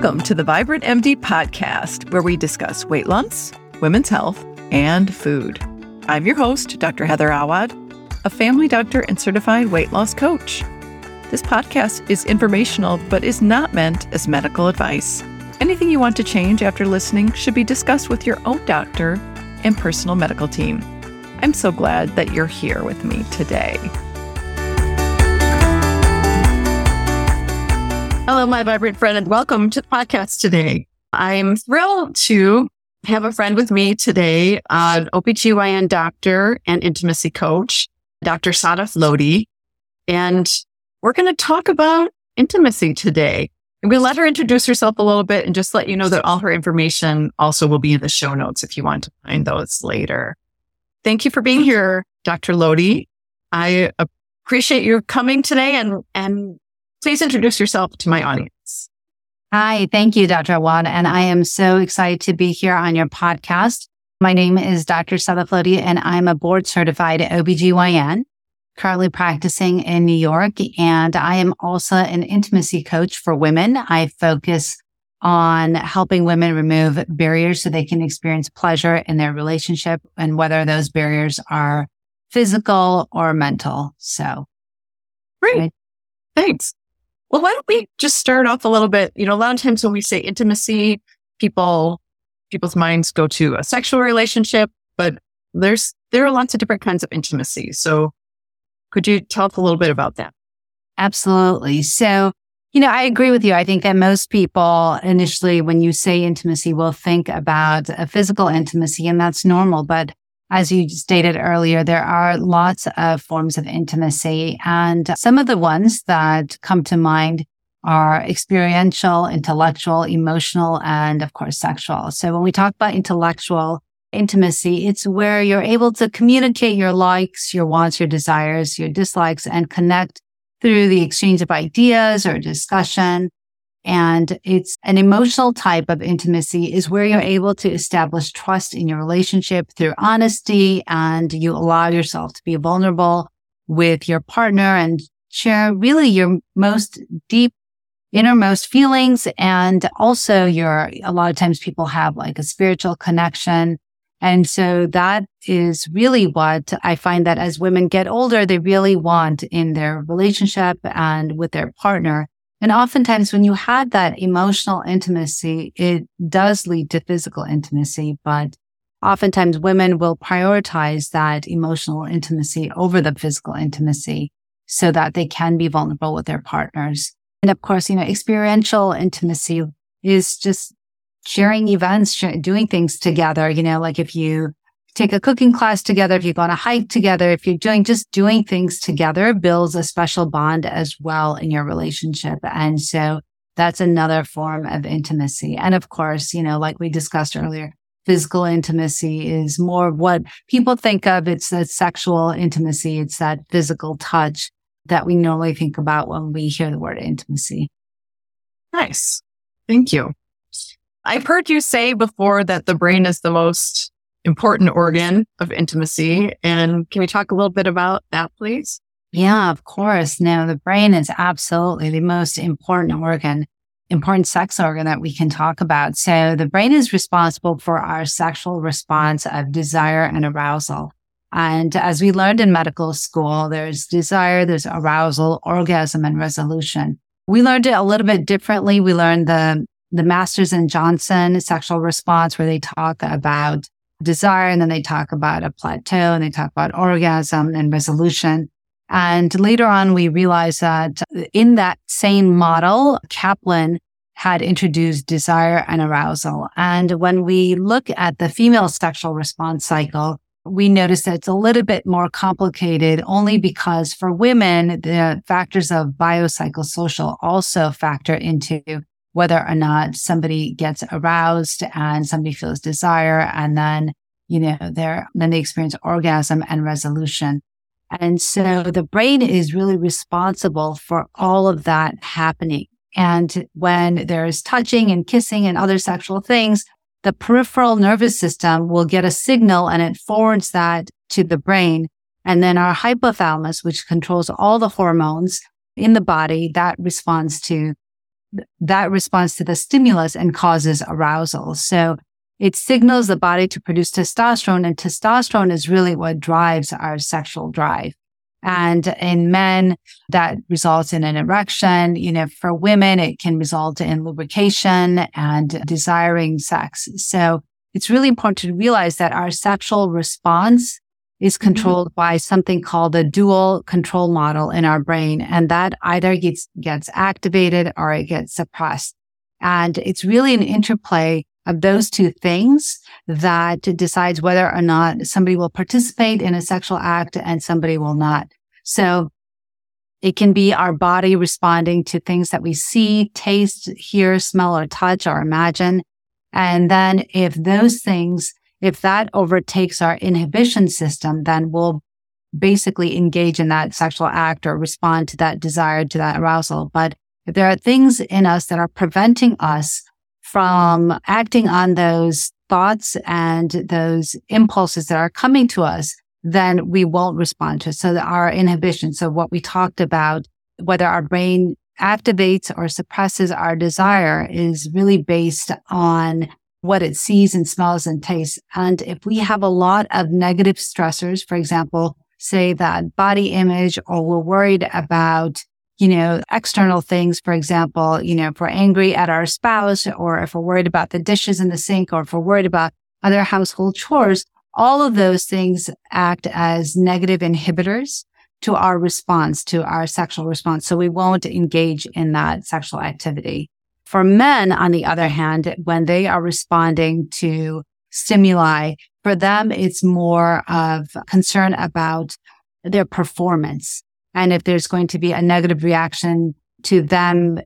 Welcome to the Vibrant MD podcast, where we discuss weight loss, women's health, and food. I'm your host, Dr. Heather Awad, a family doctor and certified weight loss coach. This podcast is informational, but is not meant as medical advice. Anything you want to change after listening should be discussed with your own doctor and personal medical team. I'm so glad that you're here with me today. Hello, my vibrant friend, and welcome to the podcast today. I'm thrilled to have a friend with me today, an OBGYN doctor and intimacy coach, Dr. Sadaf Lodhi. And we're going to talk about intimacy today. And we'll let her introduce herself a little bit and just let you know that all her information also will be in the show notes if you want to find those later. Thank you for being here, Dr. Lodhi. I appreciate your coming today and, and Please introduce yourself to my audience. Hi, thank you, Dr. Awad. And I am so excited to be here on your podcast. My name is Dr. Sadaf Lodhi, and I'm a board certified OBGYN, currently practicing in New York. And I am also an intimacy coach for women. I focus on helping women remove barriers so they can experience pleasure in their relationship and whether those barriers are physical or mental. So great. Right. Thanks. Well, why don't we just start off a little bit? You know, a lot of times when we say intimacy, people, people's minds go to a sexual relationship, but there's, there are lots of different kinds of intimacy. So could you tell us a little bit about that? Absolutely. So, you know, I agree with you. I think that most people initially, when you say intimacy, will think about a physical intimacy and that's normal. But as you stated earlier, there are lots of forms of intimacy. And some of the ones that come to mind are experiential, intellectual, emotional, and of course, sexual. So when we talk about intellectual intimacy, it's where you're able to communicate your likes, your wants, your desires, your dislikes, and connect through the exchange of ideas or discussion. And it's an emotional type of intimacy is where you're able to establish trust in your relationship through honesty and you allow yourself to be vulnerable with your partner and share really your most deep innermost feelings. And also your, a lot of times people have like a spiritual connection. And so that is really what I find that as women get older, they really want in their relationship and with their partner and oftentimes when you had that emotional intimacy, it does lead to physical intimacy, but oftentimes women will prioritize that emotional intimacy over the physical intimacy so that they can be vulnerable with their partners. And of course, you know, experiential intimacy is just sharing events, doing things together. You know, like if you take a cooking class together, if you go on a hike together, if you're doing just doing things together builds a special bond as well in your relationship. And so that's another form of intimacy. And of course, you know, like we discussed earlier, physical intimacy is more what people think of. It's that sexual intimacy. It's that physical touch that we normally think about when we hear the word intimacy. Nice. Thank you. I've heard you say before that the brain is the most important organ of intimacy. And can we talk a little bit about that, please? Yeah, of course. Now, the brain is absolutely the most important organ, important sex organ that we can talk about. So the brain is responsible for our sexual response of desire and arousal. And as we learned in medical school, there's desire, there's arousal, orgasm, and resolution. We learned it a little bit differently. We learned the, the Masters and Johnson sexual response where they talk about desire. And then they talk about a plateau and they talk about orgasm and resolution. And later on, we realized that in that same model, Kaplan had introduced desire and arousal. And when we look at the female sexual response cycle, we notice that it's a little bit more complicated only because for women, the factors of biopsychosocial also factor into whether or not somebody gets aroused and somebody feels desire and then, you know, they're, then they experience orgasm and resolution. And so the brain is really responsible for all of that happening. And when there's touching and kissing and other sexual things, the peripheral nervous system will get a signal and it forwards that to the brain. And then our hypothalamus, which controls all the hormones in the body, that responds to that responds to the stimulus and causes arousal. So it signals the body to produce testosterone and testosterone is really what drives our sexual drive. And in men, that results in an erection. You know, for women, it can result in lubrication and desiring sex. So it's really important to realize that our sexual response is mm-hmm. controlled by something called the dual control model in our brain. And that either gets, gets activated or it gets suppressed. And it's really an interplay of those two things that decides whether or not somebody will participate in a sexual act and somebody will not. So it can be our body responding to things that we see, taste, hear, smell, or touch or imagine. And then if those things if that overtakes our inhibition system, then we'll basically engage in that sexual act or respond to that desire, to that arousal. But if there are things in us that are preventing us from acting on those thoughts and those impulses that are coming to us, then we won't respond to it. So our inhibition. So what we talked about, whether our brain activates or suppresses our desire is really based on what it sees and smells and tastes. And if we have a lot of negative stressors, for example, say that body image, or we're worried about, you know, external things, for example, you know, if we're angry at our spouse, or if we're worried about the dishes in the sink, or if we're worried about other household chores, all of those things act as negative inhibitors to our response, to our sexual response. So we won't engage in that sexual activity. For men, on the other hand, when they are responding to stimuli, for them, it's more of concern about their performance. And if there's going to be a negative reaction to them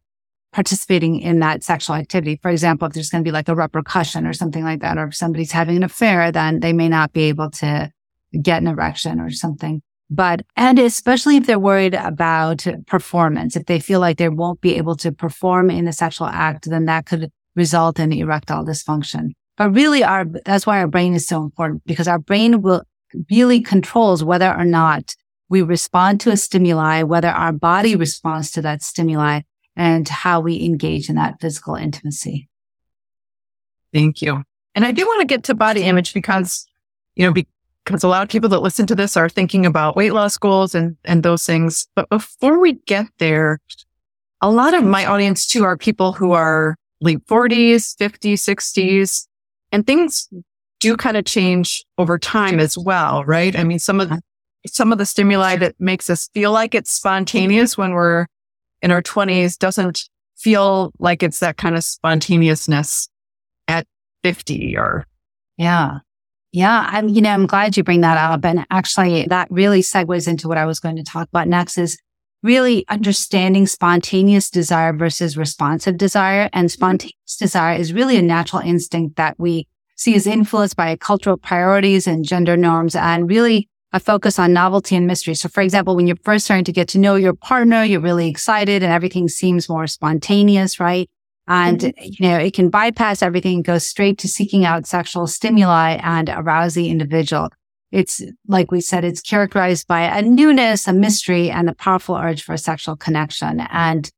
participating in that sexual activity. For example, if there's going to be like a repercussion or something like that, or if somebody's having an affair, then they may not be able to get an erection or something. But, and especially if they're worried about performance, if they feel like they won't be able to perform in the sexual act, then that could result in erectile dysfunction. But really our, that's why our brain is so important because our brain will really controls whether or not we respond to a stimuli, whether our body responds to that stimuli and how we engage in that physical intimacy. Thank you. And I do want to get to body image because, you know, be, because a lot of people that listen to this are thinking about weight loss goals and, and those things. But before we get there, a lot of my audience too are people who are late 40s, 50s, 60s, and things do kind of change over time as well, right? I mean, some of the, some of the stimuli that makes us feel like it's spontaneous when we're in our 20s doesn't feel like it's that kind of spontaneousness at 50 or yeah yeah, I'm, you know, I'm glad you bring that up. And actually that really segues into what I was going to talk about next is really understanding spontaneous desire versus responsive desire. And mm-hmm. spontaneous desire is really a natural instinct that we see is influenced by cultural priorities and gender norms and really a focus on novelty and mystery. So for example, when you're first starting to get to know your partner, you're really excited and everything seems more spontaneous, right? And, mm-hmm. you know, it can bypass everything, go straight to seeking out sexual stimuli and arouse the individual. It's like we said, it's characterized by a newness, a mystery, and a powerful urge for sexual connection. And,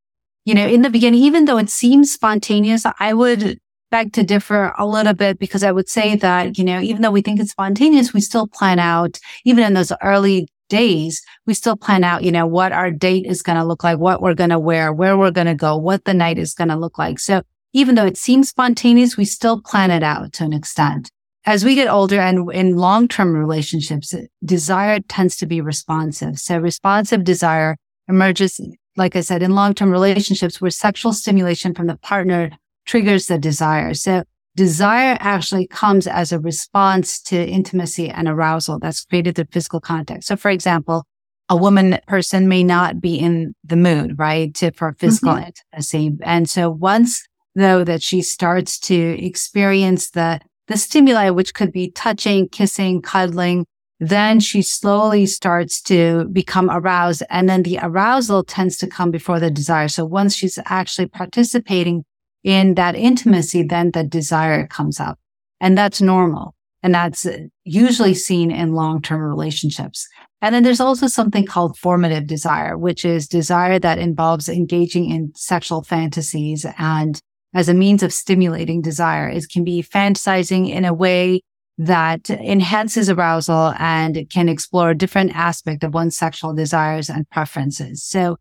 you know, in the beginning, even though it seems spontaneous, I would beg to differ a little bit because I would say that, you know, even though we think it's spontaneous, we still plan out, even in those early days, we still plan out, you know, what our date is going to look like, what we're going to wear, where we're going to go, what the night is going to look like. So even though it seems spontaneous, we still plan it out to an extent. As we get older and in long-term relationships, desire tends to be responsive. So responsive desire emerges, like I said, in long-term relationships where sexual stimulation from the partner triggers the desire. So Desire actually comes as a response to intimacy and arousal that's created the physical context. So, for example, a woman person may not be in the mood, right, to, for physical mm-hmm. intimacy. And so once though that she starts to experience the, the stimuli, which could be touching, kissing, cuddling, then she slowly starts to become aroused. And then the arousal tends to come before the desire. So once she's actually participating in that intimacy, then the desire comes up and that's normal. And that's usually seen in long-term relationships. And then there's also something called formative desire, which is desire that involves engaging in sexual fantasies and as a means of stimulating desire. It can be fantasizing in a way that enhances arousal and can explore different aspect of one's sexual desires and preferences. So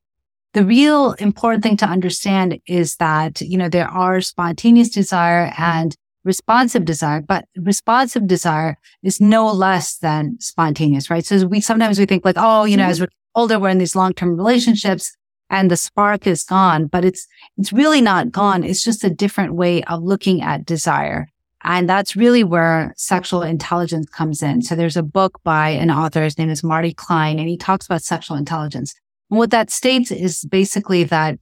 the real important thing to understand is that, you know, there are spontaneous desire and responsive desire, but responsive desire is no less than spontaneous, right? So we sometimes we think like, oh, you know, mm-hmm. as we're older, we're in these long-term relationships and the spark is gone, but it's, it's really not gone. It's just a different way of looking at desire. And that's really where sexual intelligence comes in. So there's a book by an author. His name is Marty Klein, and he talks about sexual intelligence. And what that states is basically that,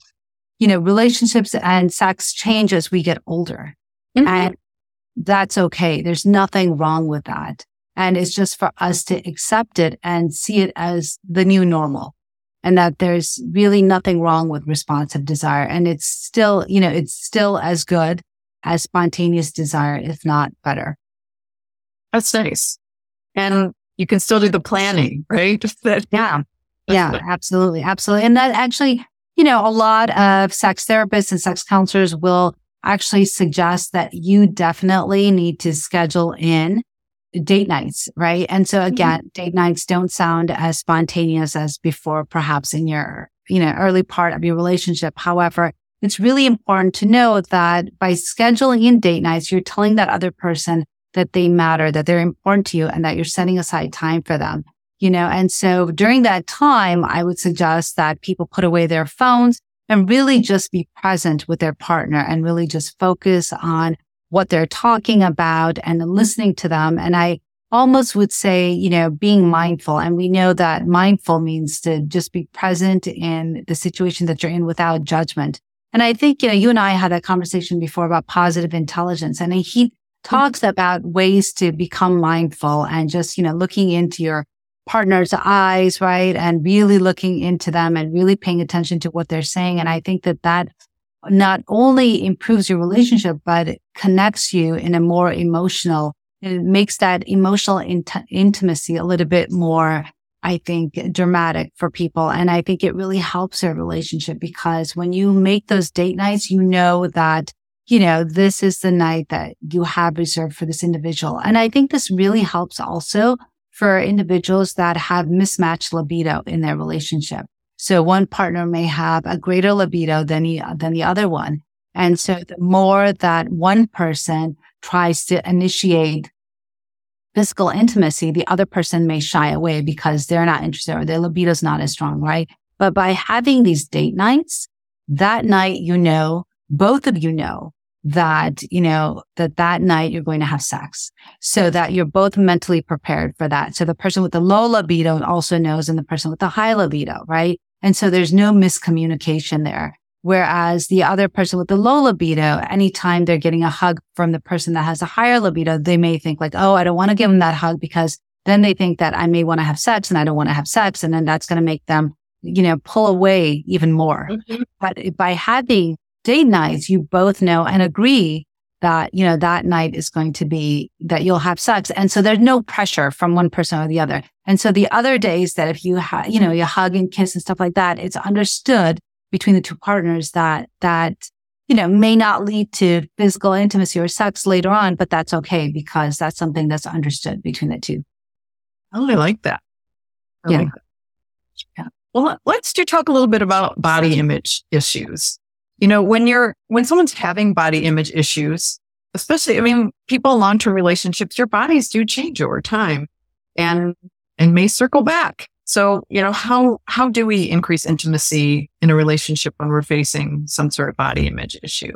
you know, relationships and sex change as we get older. Mm-hmm. And that's okay. There's nothing wrong with that. And it's just for us to accept it and see it as the new normal and that there's really nothing wrong with responsive desire. And it's still, you know, it's still as good as spontaneous desire, if not better. That's nice. And you can still do the planning, right? yeah. Yeah, absolutely. Absolutely. And that actually, you know, a lot of sex therapists and sex counselors will actually suggest that you definitely need to schedule in date nights, right? And so mm-hmm. again, mm-hmm. date nights don't sound as spontaneous as before, perhaps in your, you know, early part of your relationship. However, it's really important to know that by scheduling in date nights, you're telling that other person that they matter, that they're important to you and that you're setting aside time for them, you know? And so during that time, I would suggest that people put away their phones and really just be present with their partner and really just focus on what they're talking about and listening to them. And I almost would say, you know, being mindful. And we know that mindful means to just be present in the situation that you're in without judgment. And I think, you know, you and I had a conversation before about positive intelligence and he mm-hmm. talks about ways to become mindful and just, you know, looking into your partner's eyes, right? And really looking into them and really paying attention to what they're saying. And I think that that not only improves your relationship, but connects you in a more emotional, it makes that emotional int- intimacy a little bit more, I think, dramatic for people. And I think it really helps your relationship because when you make those date nights, you know that you know, this is the night that you have reserved for this individual. And I think this really helps also for individuals that have mismatched libido in their relationship. So one partner may have a greater libido than the, than the other one. And so the more that one person tries to initiate physical intimacy, the other person may shy away because they're not interested or their libido is not as strong, right? But by having these date nights, that night, you know, both of you know that, you know, that that night you're going to have sex so that you're both mentally prepared for that. So the person with the low libido also knows and the person with the high libido, right? And so there's no miscommunication there. Whereas the other person with the low libido, anytime they're getting a hug from the person that has a higher libido, they may think like, Oh, I don't want to give them that hug because then they think that I may want to have sex and I don't want to have sex. And then that's going to make them, you know, pull away even more. Mm-hmm. But by having date nights, you both know and agree that, you know, that night is going to be that you'll have sex. And so there's no pressure from one person or the other. And so the other days that if you have, you know, you hug and kiss and stuff like that, it's understood between the two partners that, that, you know, may not lead to physical intimacy or sex later on, but that's okay because that's something that's understood between the two. Oh, I like that. I yeah. Like that. yeah. Well, let's do talk a little bit about body image issues. You know, when you're, when someone's having body image issues, especially, I mean, people long-term relationships, your bodies do change over time and, and may circle back. So, you know, how, how do we increase intimacy in a relationship when we're facing some sort of body image issue?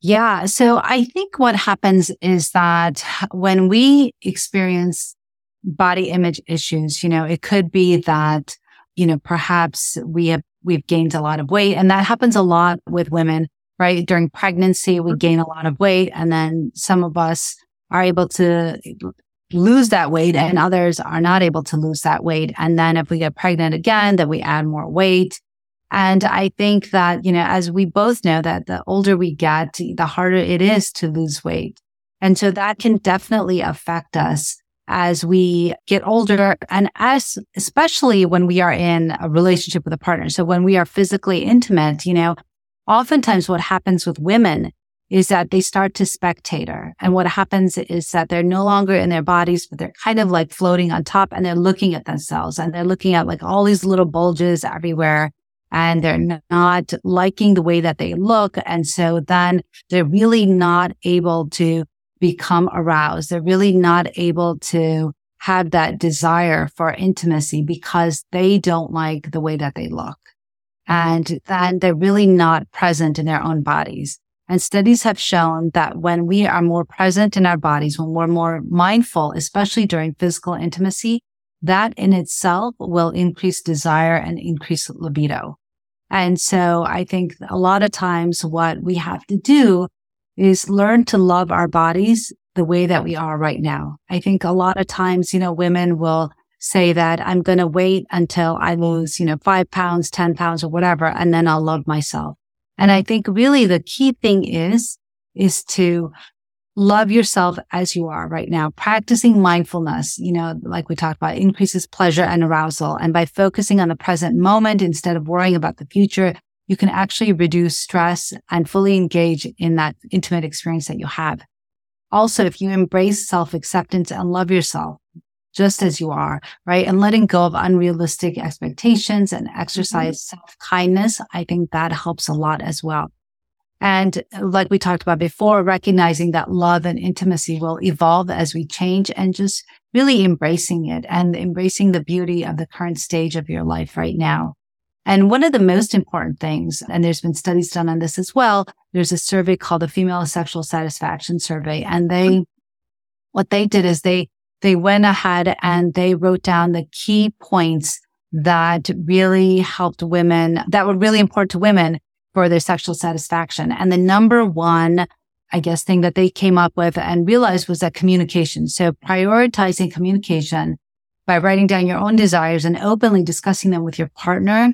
Yeah. So I think what happens is that when we experience body image issues, you know, it could be that, you know, perhaps we have we've gained a lot of weight. And that happens a lot with women, right? During pregnancy, we gain a lot of weight. And then some of us are able to lose that weight and others are not able to lose that weight. And then if we get pregnant again, then we add more weight. And I think that, you know, as we both know that the older we get, the harder it is to lose weight. And so that can definitely affect us as we get older and as, especially when we are in a relationship with a partner. So when we are physically intimate, you know, oftentimes what happens with women is that they start to spectator. And what happens is that they're no longer in their bodies, but they're kind of like floating on top and they're looking at themselves and they're looking at like all these little bulges everywhere and they're not liking the way that they look. And so then they're really not able to become aroused. They're really not able to have that desire for intimacy because they don't like the way that they look. And then they're really not present in their own bodies. And studies have shown that when we are more present in our bodies, when we're more mindful, especially during physical intimacy, that in itself will increase desire and increase libido. And so I think a lot of times what we have to do is learn to love our bodies the way that we are right now. I think a lot of times, you know, women will say that I'm going to wait until I lose, you know, five pounds, 10 pounds or whatever, and then I'll love myself. And I think really the key thing is, is to love yourself as you are right now. Practicing mindfulness, you know, like we talked about, increases pleasure and arousal. And by focusing on the present moment instead of worrying about the future, you can actually reduce stress and fully engage in that intimate experience that you have. Also, if you embrace self acceptance and love yourself just as you are, right? And letting go of unrealistic expectations and exercise mm-hmm. self kindness, I think that helps a lot as well. And like we talked about before, recognizing that love and intimacy will evolve as we change and just really embracing it and embracing the beauty of the current stage of your life right now. And one of the most important things, and there's been studies done on this as well, there's a survey called the Female Sexual Satisfaction Survey. And they, what they did is they, they went ahead and they wrote down the key points that really helped women, that were really important to women for their sexual satisfaction. And the number one, I guess, thing that they came up with and realized was that communication. So prioritizing communication by writing down your own desires and openly discussing them with your partner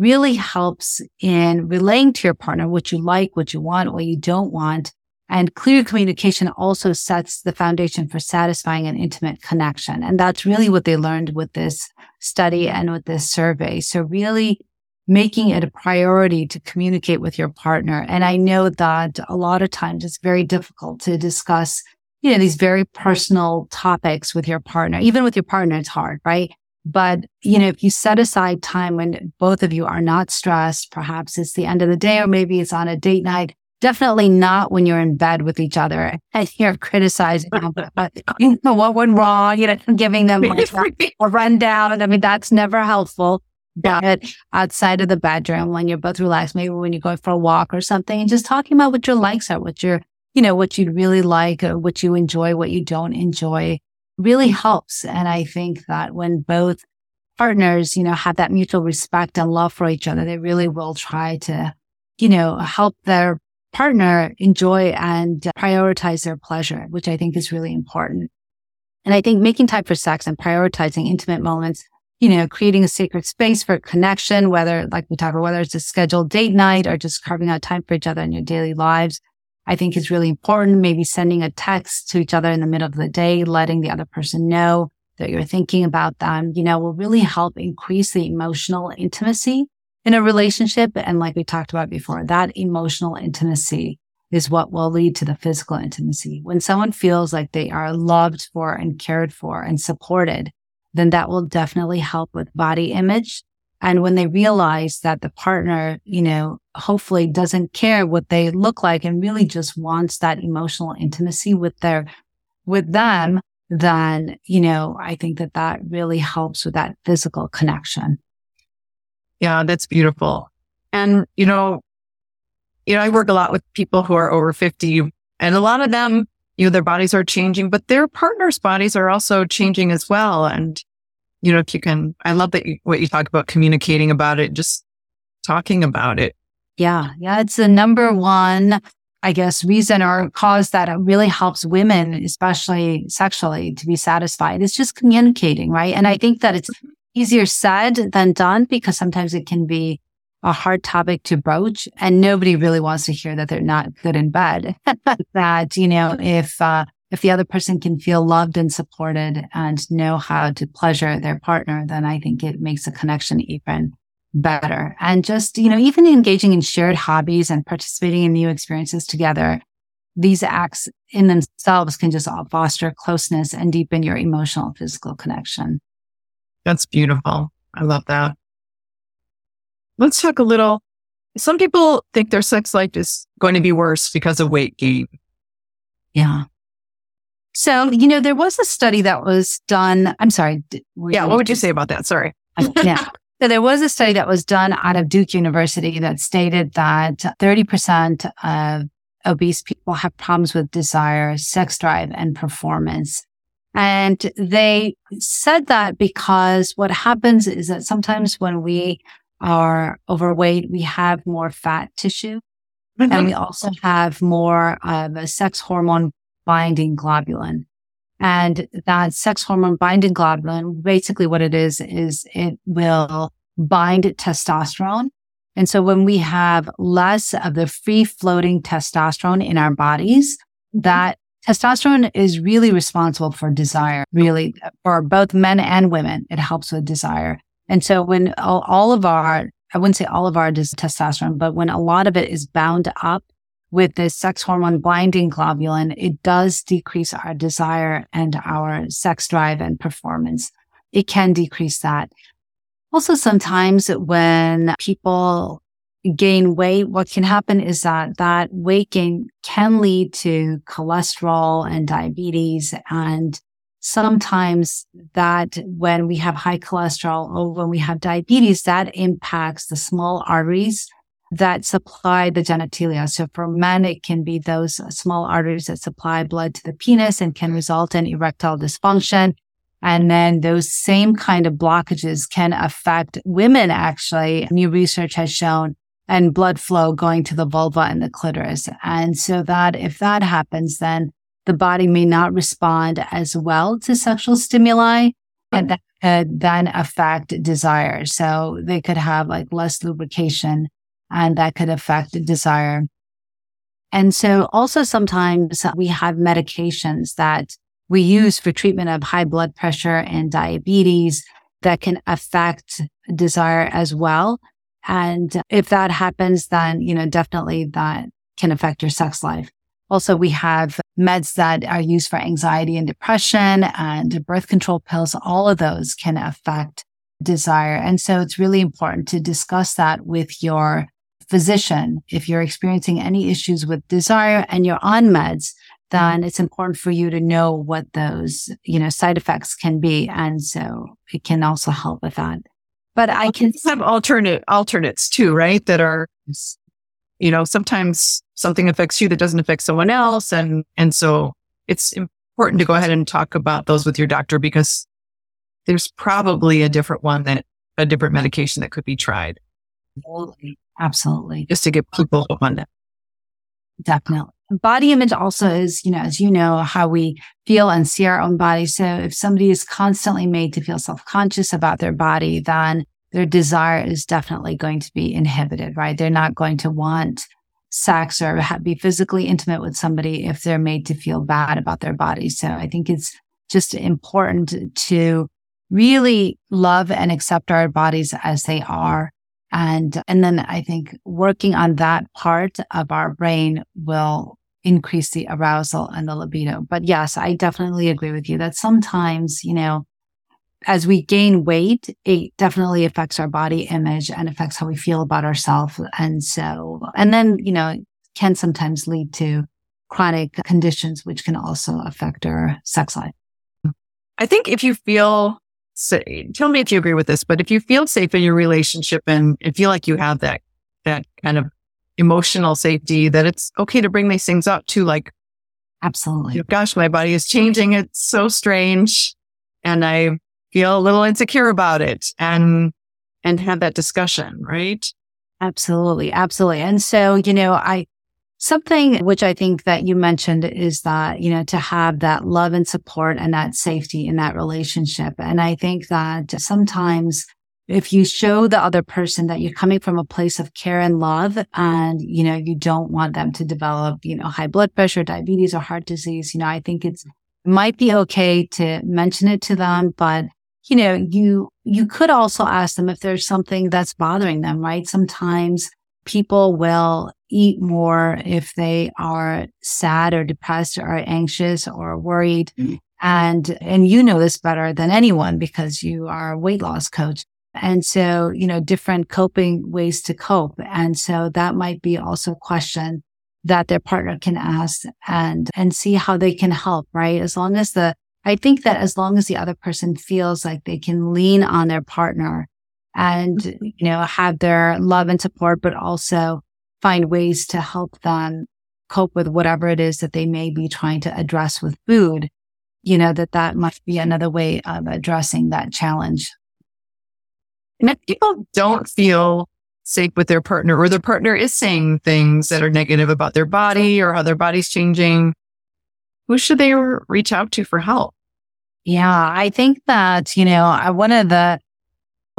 really helps in relaying to your partner what you like, what you want, what you don't want. And clear communication also sets the foundation for satisfying an intimate connection. And that's really what they learned with this study and with this survey. So really making it a priority to communicate with your partner. And I know that a lot of times it's very difficult to discuss, you know, these very personal topics with your partner. Even with your partner, it's hard, right? But, you know, if you set aside time when both of you are not stressed, perhaps it's the end of the day or maybe it's on a date night. Definitely not when you're in bed with each other and you're criticizing them, but you know what went wrong, you know, giving them like a rundown. I mean, that's never helpful. But outside of the bedroom, when you're both relaxed, maybe when you're going for a walk or something, and just talking about what your likes are, what your, you know, what you'd really like, what you enjoy, what you don't enjoy really helps. And I think that when both partners, you know, have that mutual respect and love for each other, they really will try to, you know, help their partner enjoy and prioritize their pleasure, which I think is really important. And I think making time for sex and prioritizing intimate moments, you know, creating a sacred space for connection, whether like we talked about, whether it's a scheduled date night or just carving out time for each other in your daily lives, I think is really important. Maybe sending a text to each other in the middle of the day, letting the other person know that you're thinking about them, you know, will really help increase the emotional intimacy in a relationship. And like we talked about before, that emotional intimacy is what will lead to the physical intimacy. When someone feels like they are loved for and cared for and supported, then that will definitely help with body image and when they realize that the partner, you know, hopefully doesn't care what they look like and really just wants that emotional intimacy with their, with them, then, you know, I think that that really helps with that physical connection. Yeah, that's beautiful. And, you know, you know, I work a lot with people who are over 50 and a lot of them, you know, their bodies are changing, but their partner's bodies are also changing as well. And, you know, if you can, I love that you, what you talk about communicating about it, just talking about it. Yeah. Yeah. It's the number one, I guess, reason or cause that really helps women, especially sexually to be satisfied. It's just communicating. Right. And I think that it's easier said than done because sometimes it can be a hard topic to broach and nobody really wants to hear that they're not good in bed. that, you know, if, uh, if the other person can feel loved and supported and know how to pleasure their partner, then I think it makes a connection even better. And just, you know, even engaging in shared hobbies and participating in new experiences together, these acts in themselves can just foster closeness and deepen your emotional and physical connection. That's beautiful. I love that. Let's talk a little. Some people think their sex life is going to be worse because of weight gain. Yeah. So, you know, there was a study that was done. I'm sorry. Yeah. What would you say about that? Sorry. yeah. So there was a study that was done out of Duke University that stated that 30% of obese people have problems with desire, sex drive, and performance. And they said that because what happens is that sometimes when we are overweight, we have more fat tissue mm-hmm. and we also have more of a sex hormone binding globulin. And that sex hormone binding globulin, basically what it is, is it will bind testosterone. And so when we have less of the free floating testosterone in our bodies, that testosterone is really responsible for desire, really for both men and women. It helps with desire. And so when all, all of our, I wouldn't say all of our testosterone, but when a lot of it is bound up with this sex hormone binding globulin, it does decrease our desire and our sex drive and performance. It can decrease that. Also, sometimes when people gain weight, what can happen is that that weight gain can lead to cholesterol and diabetes. And sometimes that when we have high cholesterol or when we have diabetes, that impacts the small arteries that supply the genitalia. So for men, it can be those small arteries that supply blood to the penis and can result in erectile dysfunction. And then those same kind of blockages can affect women. Actually, new research has shown and blood flow going to the vulva and the clitoris. And so that if that happens, then the body may not respond as well to sexual stimuli and that could then affect desire. So they could have like less lubrication and that could affect desire. And so also sometimes we have medications that we use for treatment of high blood pressure and diabetes that can affect desire as well. And if that happens, then, you know, definitely that can affect your sex life. Also, we have meds that are used for anxiety and depression and birth control pills. All of those can affect desire. And so it's really important to discuss that with your physician. If you're experiencing any issues with desire and you're on meds, then it's important for you to know what those, you know, side effects can be. And so it can also help with that. But I can have alternate alternates too, right? That are, you know, sometimes something affects you that doesn't affect someone else. And, and so it's important to go ahead and talk about those with your doctor because there's probably a different one that a different medication that could be tried. Absolutely. Absolutely. Just to get people on that. Definitely. Body image also is, you know, as you know, how we feel and see our own body. So if somebody is constantly made to feel self-conscious about their body, then their desire is definitely going to be inhibited, right? They're not going to want sex or be physically intimate with somebody if they're made to feel bad about their body. So I think it's just important to really love and accept our bodies as they are and, and then I think working on that part of our brain will increase the arousal and the libido. But yes, I definitely agree with you that sometimes, you know, as we gain weight, it definitely affects our body image and affects how we feel about ourselves. And so, and then, you know, can sometimes lead to chronic conditions, which can also affect our sex life. I think if you feel say, tell me if you agree with this, but if you feel safe in your relationship and, and feel like you have that, that kind of emotional safety, that it's okay to bring these things up to like, absolutely. You know, gosh, my body is changing. It's so strange. And I feel a little insecure about it and, and have that discussion, right? Absolutely. Absolutely. And so, you know, I, Something which I think that you mentioned is that, you know, to have that love and support and that safety in that relationship. And I think that sometimes if you show the other person that you're coming from a place of care and love and, you know, you don't want them to develop, you know, high blood pressure, diabetes or heart disease, you know, I think it's, it might be okay to mention it to them, but you know, you, you could also ask them if there's something that's bothering them, right? Sometimes people will eat more if they are sad or depressed or anxious or worried. Mm-hmm. And, and you know this better than anyone because you are a weight loss coach. And so, you know, different coping ways to cope. And so that might be also a question that their partner can ask and, and see how they can help, right? As long as the, I think that as long as the other person feels like they can lean on their partner and, you know, have their love and support, but also find ways to help them cope with whatever it is that they may be trying to address with food, you know, that that must be another way of addressing that challenge. And if people don't feel safe with their partner or their partner is saying things that are negative about their body or how their body's changing, who should they reach out to for help? Yeah, I think that, you know, one of the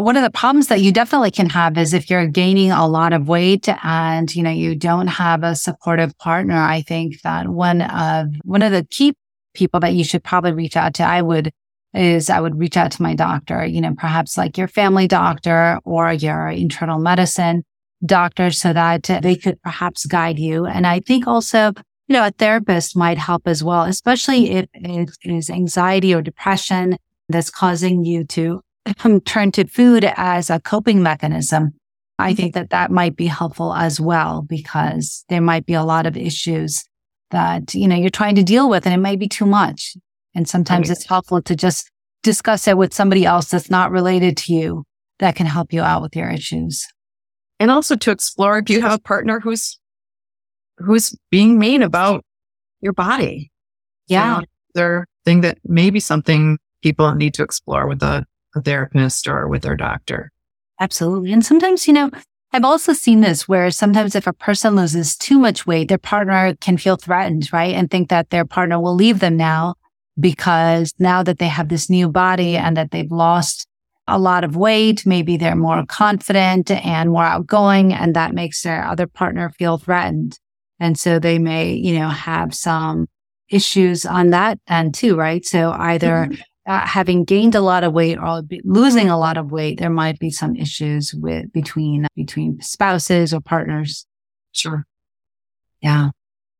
one of the problems that you definitely can have is if you're gaining a lot of weight and you know you don't have a supportive partner i think that one of one of the key people that you should probably reach out to i would is I would reach out to my doctor, you know, perhaps like your family doctor or your internal medicine doctor so that they could perhaps guide you. And I think also, you know, a therapist might help as well, especially if it is anxiety or depression that's causing you to Um, turn to food as a coping mechanism. I mm-hmm. think that that might be helpful as well because there might be a lot of issues that, you know, you're trying to deal with and it might be too much. And sometimes it's helpful to just discuss it with somebody else that's not related to you that can help you out with your issues. And also to explore if you have a partner who's who's being mean about your body. Yeah. So thing that maybe something people need to explore with a, a therapist or with their doctor. Absolutely. And sometimes, you know, I've also seen this where sometimes if a person loses too much weight, their partner can feel threatened, right? And think that their partner will leave them now because now that they have this new body and that they've lost a lot of weight, maybe they're more confident and more outgoing, and that makes their other partner feel threatened. And so they may, you know, have some issues on that end too, right? So either mm-hmm. Uh, having gained a lot of weight or losing a lot of weight, there might be some issues with between between spouses or partners. Sure. Yeah.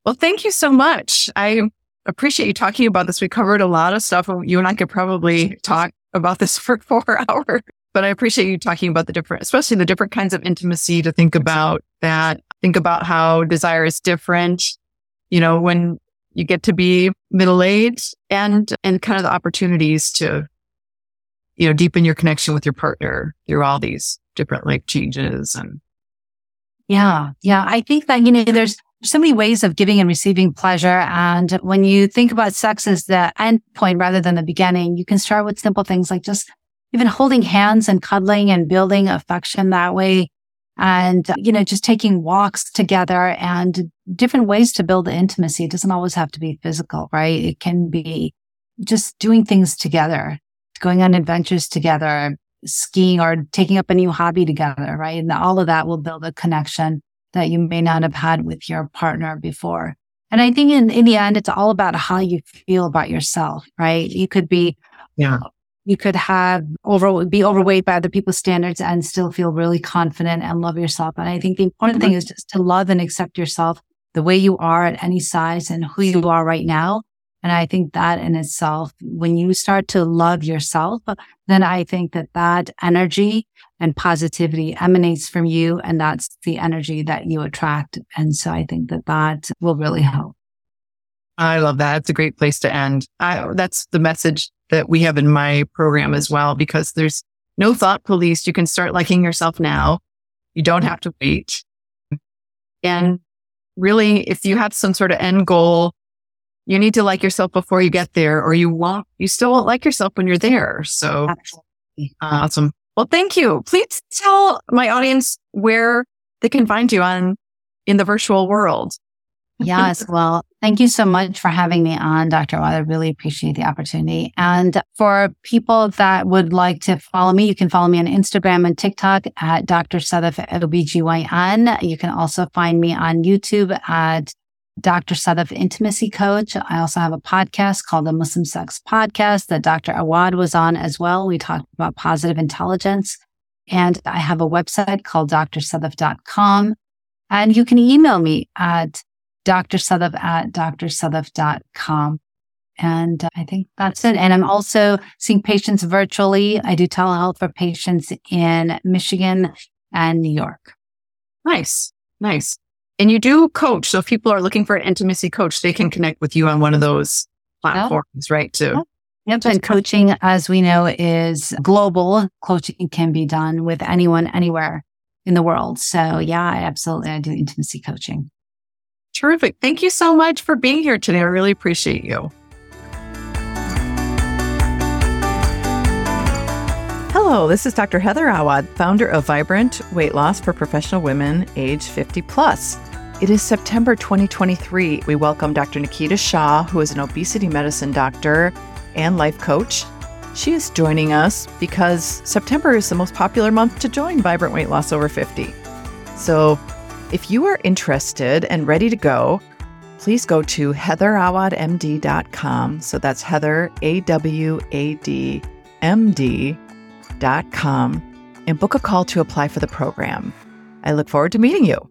Well, thank you so much. I appreciate you talking about this. We covered a lot of stuff. You and I could probably talk about this for four hours, but I appreciate you talking about the different, especially the different kinds of intimacy to think about that. Think about how desire is different. You know, when you get to be middle aged and, and kind of the opportunities to, you know, deepen your connection with your partner through all these different life changes and. Yeah. Yeah. I think that, you know, there's, so many ways of giving and receiving pleasure. And when you think about sex as the end point rather than the beginning, you can start with simple things like just even holding hands and cuddling and building affection that way. And, you know, just taking walks together and different ways to build the intimacy. It doesn't always have to be physical, right? It can be just doing things together, going on adventures together, skiing or taking up a new hobby together, right? And all of that will build a connection that you may not have had with your partner before. And I think in, in the end, it's all about how you feel about yourself, right? You could be, yeah, you could have over, be overweight by other people's standards and still feel really confident and love yourself. And I think the important thing is just to love and accept yourself the way you are at any size and who you are right now. And I think that in itself, when you start to love yourself, then I think that that energy and positivity emanates from you. And that's the energy that you attract. And so I think that that will really help. I love that. It's a great place to end. I, that's the message that we have in my program as well, because there's no thought police. You can start liking yourself now. You don't have to wait. And really, if you have some sort of end goal, you need to like yourself before you get there, or you won't, you still won't like yourself when you're there. So Absolutely. Uh, awesome. Well, thank you. Please tell my audience where they can find you on in the virtual world. Yes. Well, thank you so much for having me on, Dr. Awad. I really appreciate the opportunity. And for people that would like to follow me, you can follow me on Instagram and TikTok at Dr. Sadaf OBGYN. You can also find me on YouTube at Dr. Sadaf Intimacy Coach. I also have a podcast called the Muslim Sex Podcast that Dr. Awad was on as well. We talked about positive intelligence. And I have a website called drsadaf.com. And you can email me at drsadaf at drsadaf.com. And uh, I think that's it. And I'm also seeing patients virtually. I do telehealth for patients in Michigan and New York. Nice. Nice. And you do coach. So if people are looking for an intimacy coach, they can connect with you on one of those platforms, yeah. right? Too. Yeah. Yep. And coaching, as we know, is global. Coaching can be done with anyone, anywhere in the world. So yeah, I absolutely, I do intimacy coaching. Terrific. Thank you so much for being here today. I really appreciate you. Hello, this is Dr. Heather Awad, founder of Vibrant Weight Loss for Professional Women age 50 plus. It is September 2023. We welcome Dr. Nikita Shah, who is an obesity medicine doctor and life coach. She is joining us because September is the most popular month to join Vibrant Weight Loss Over 50. So, if you are interested and ready to go, please go to heatherawadmd.com. So that's Heather, A W A D M D.com, and book a call to apply for the program. I look forward to meeting you.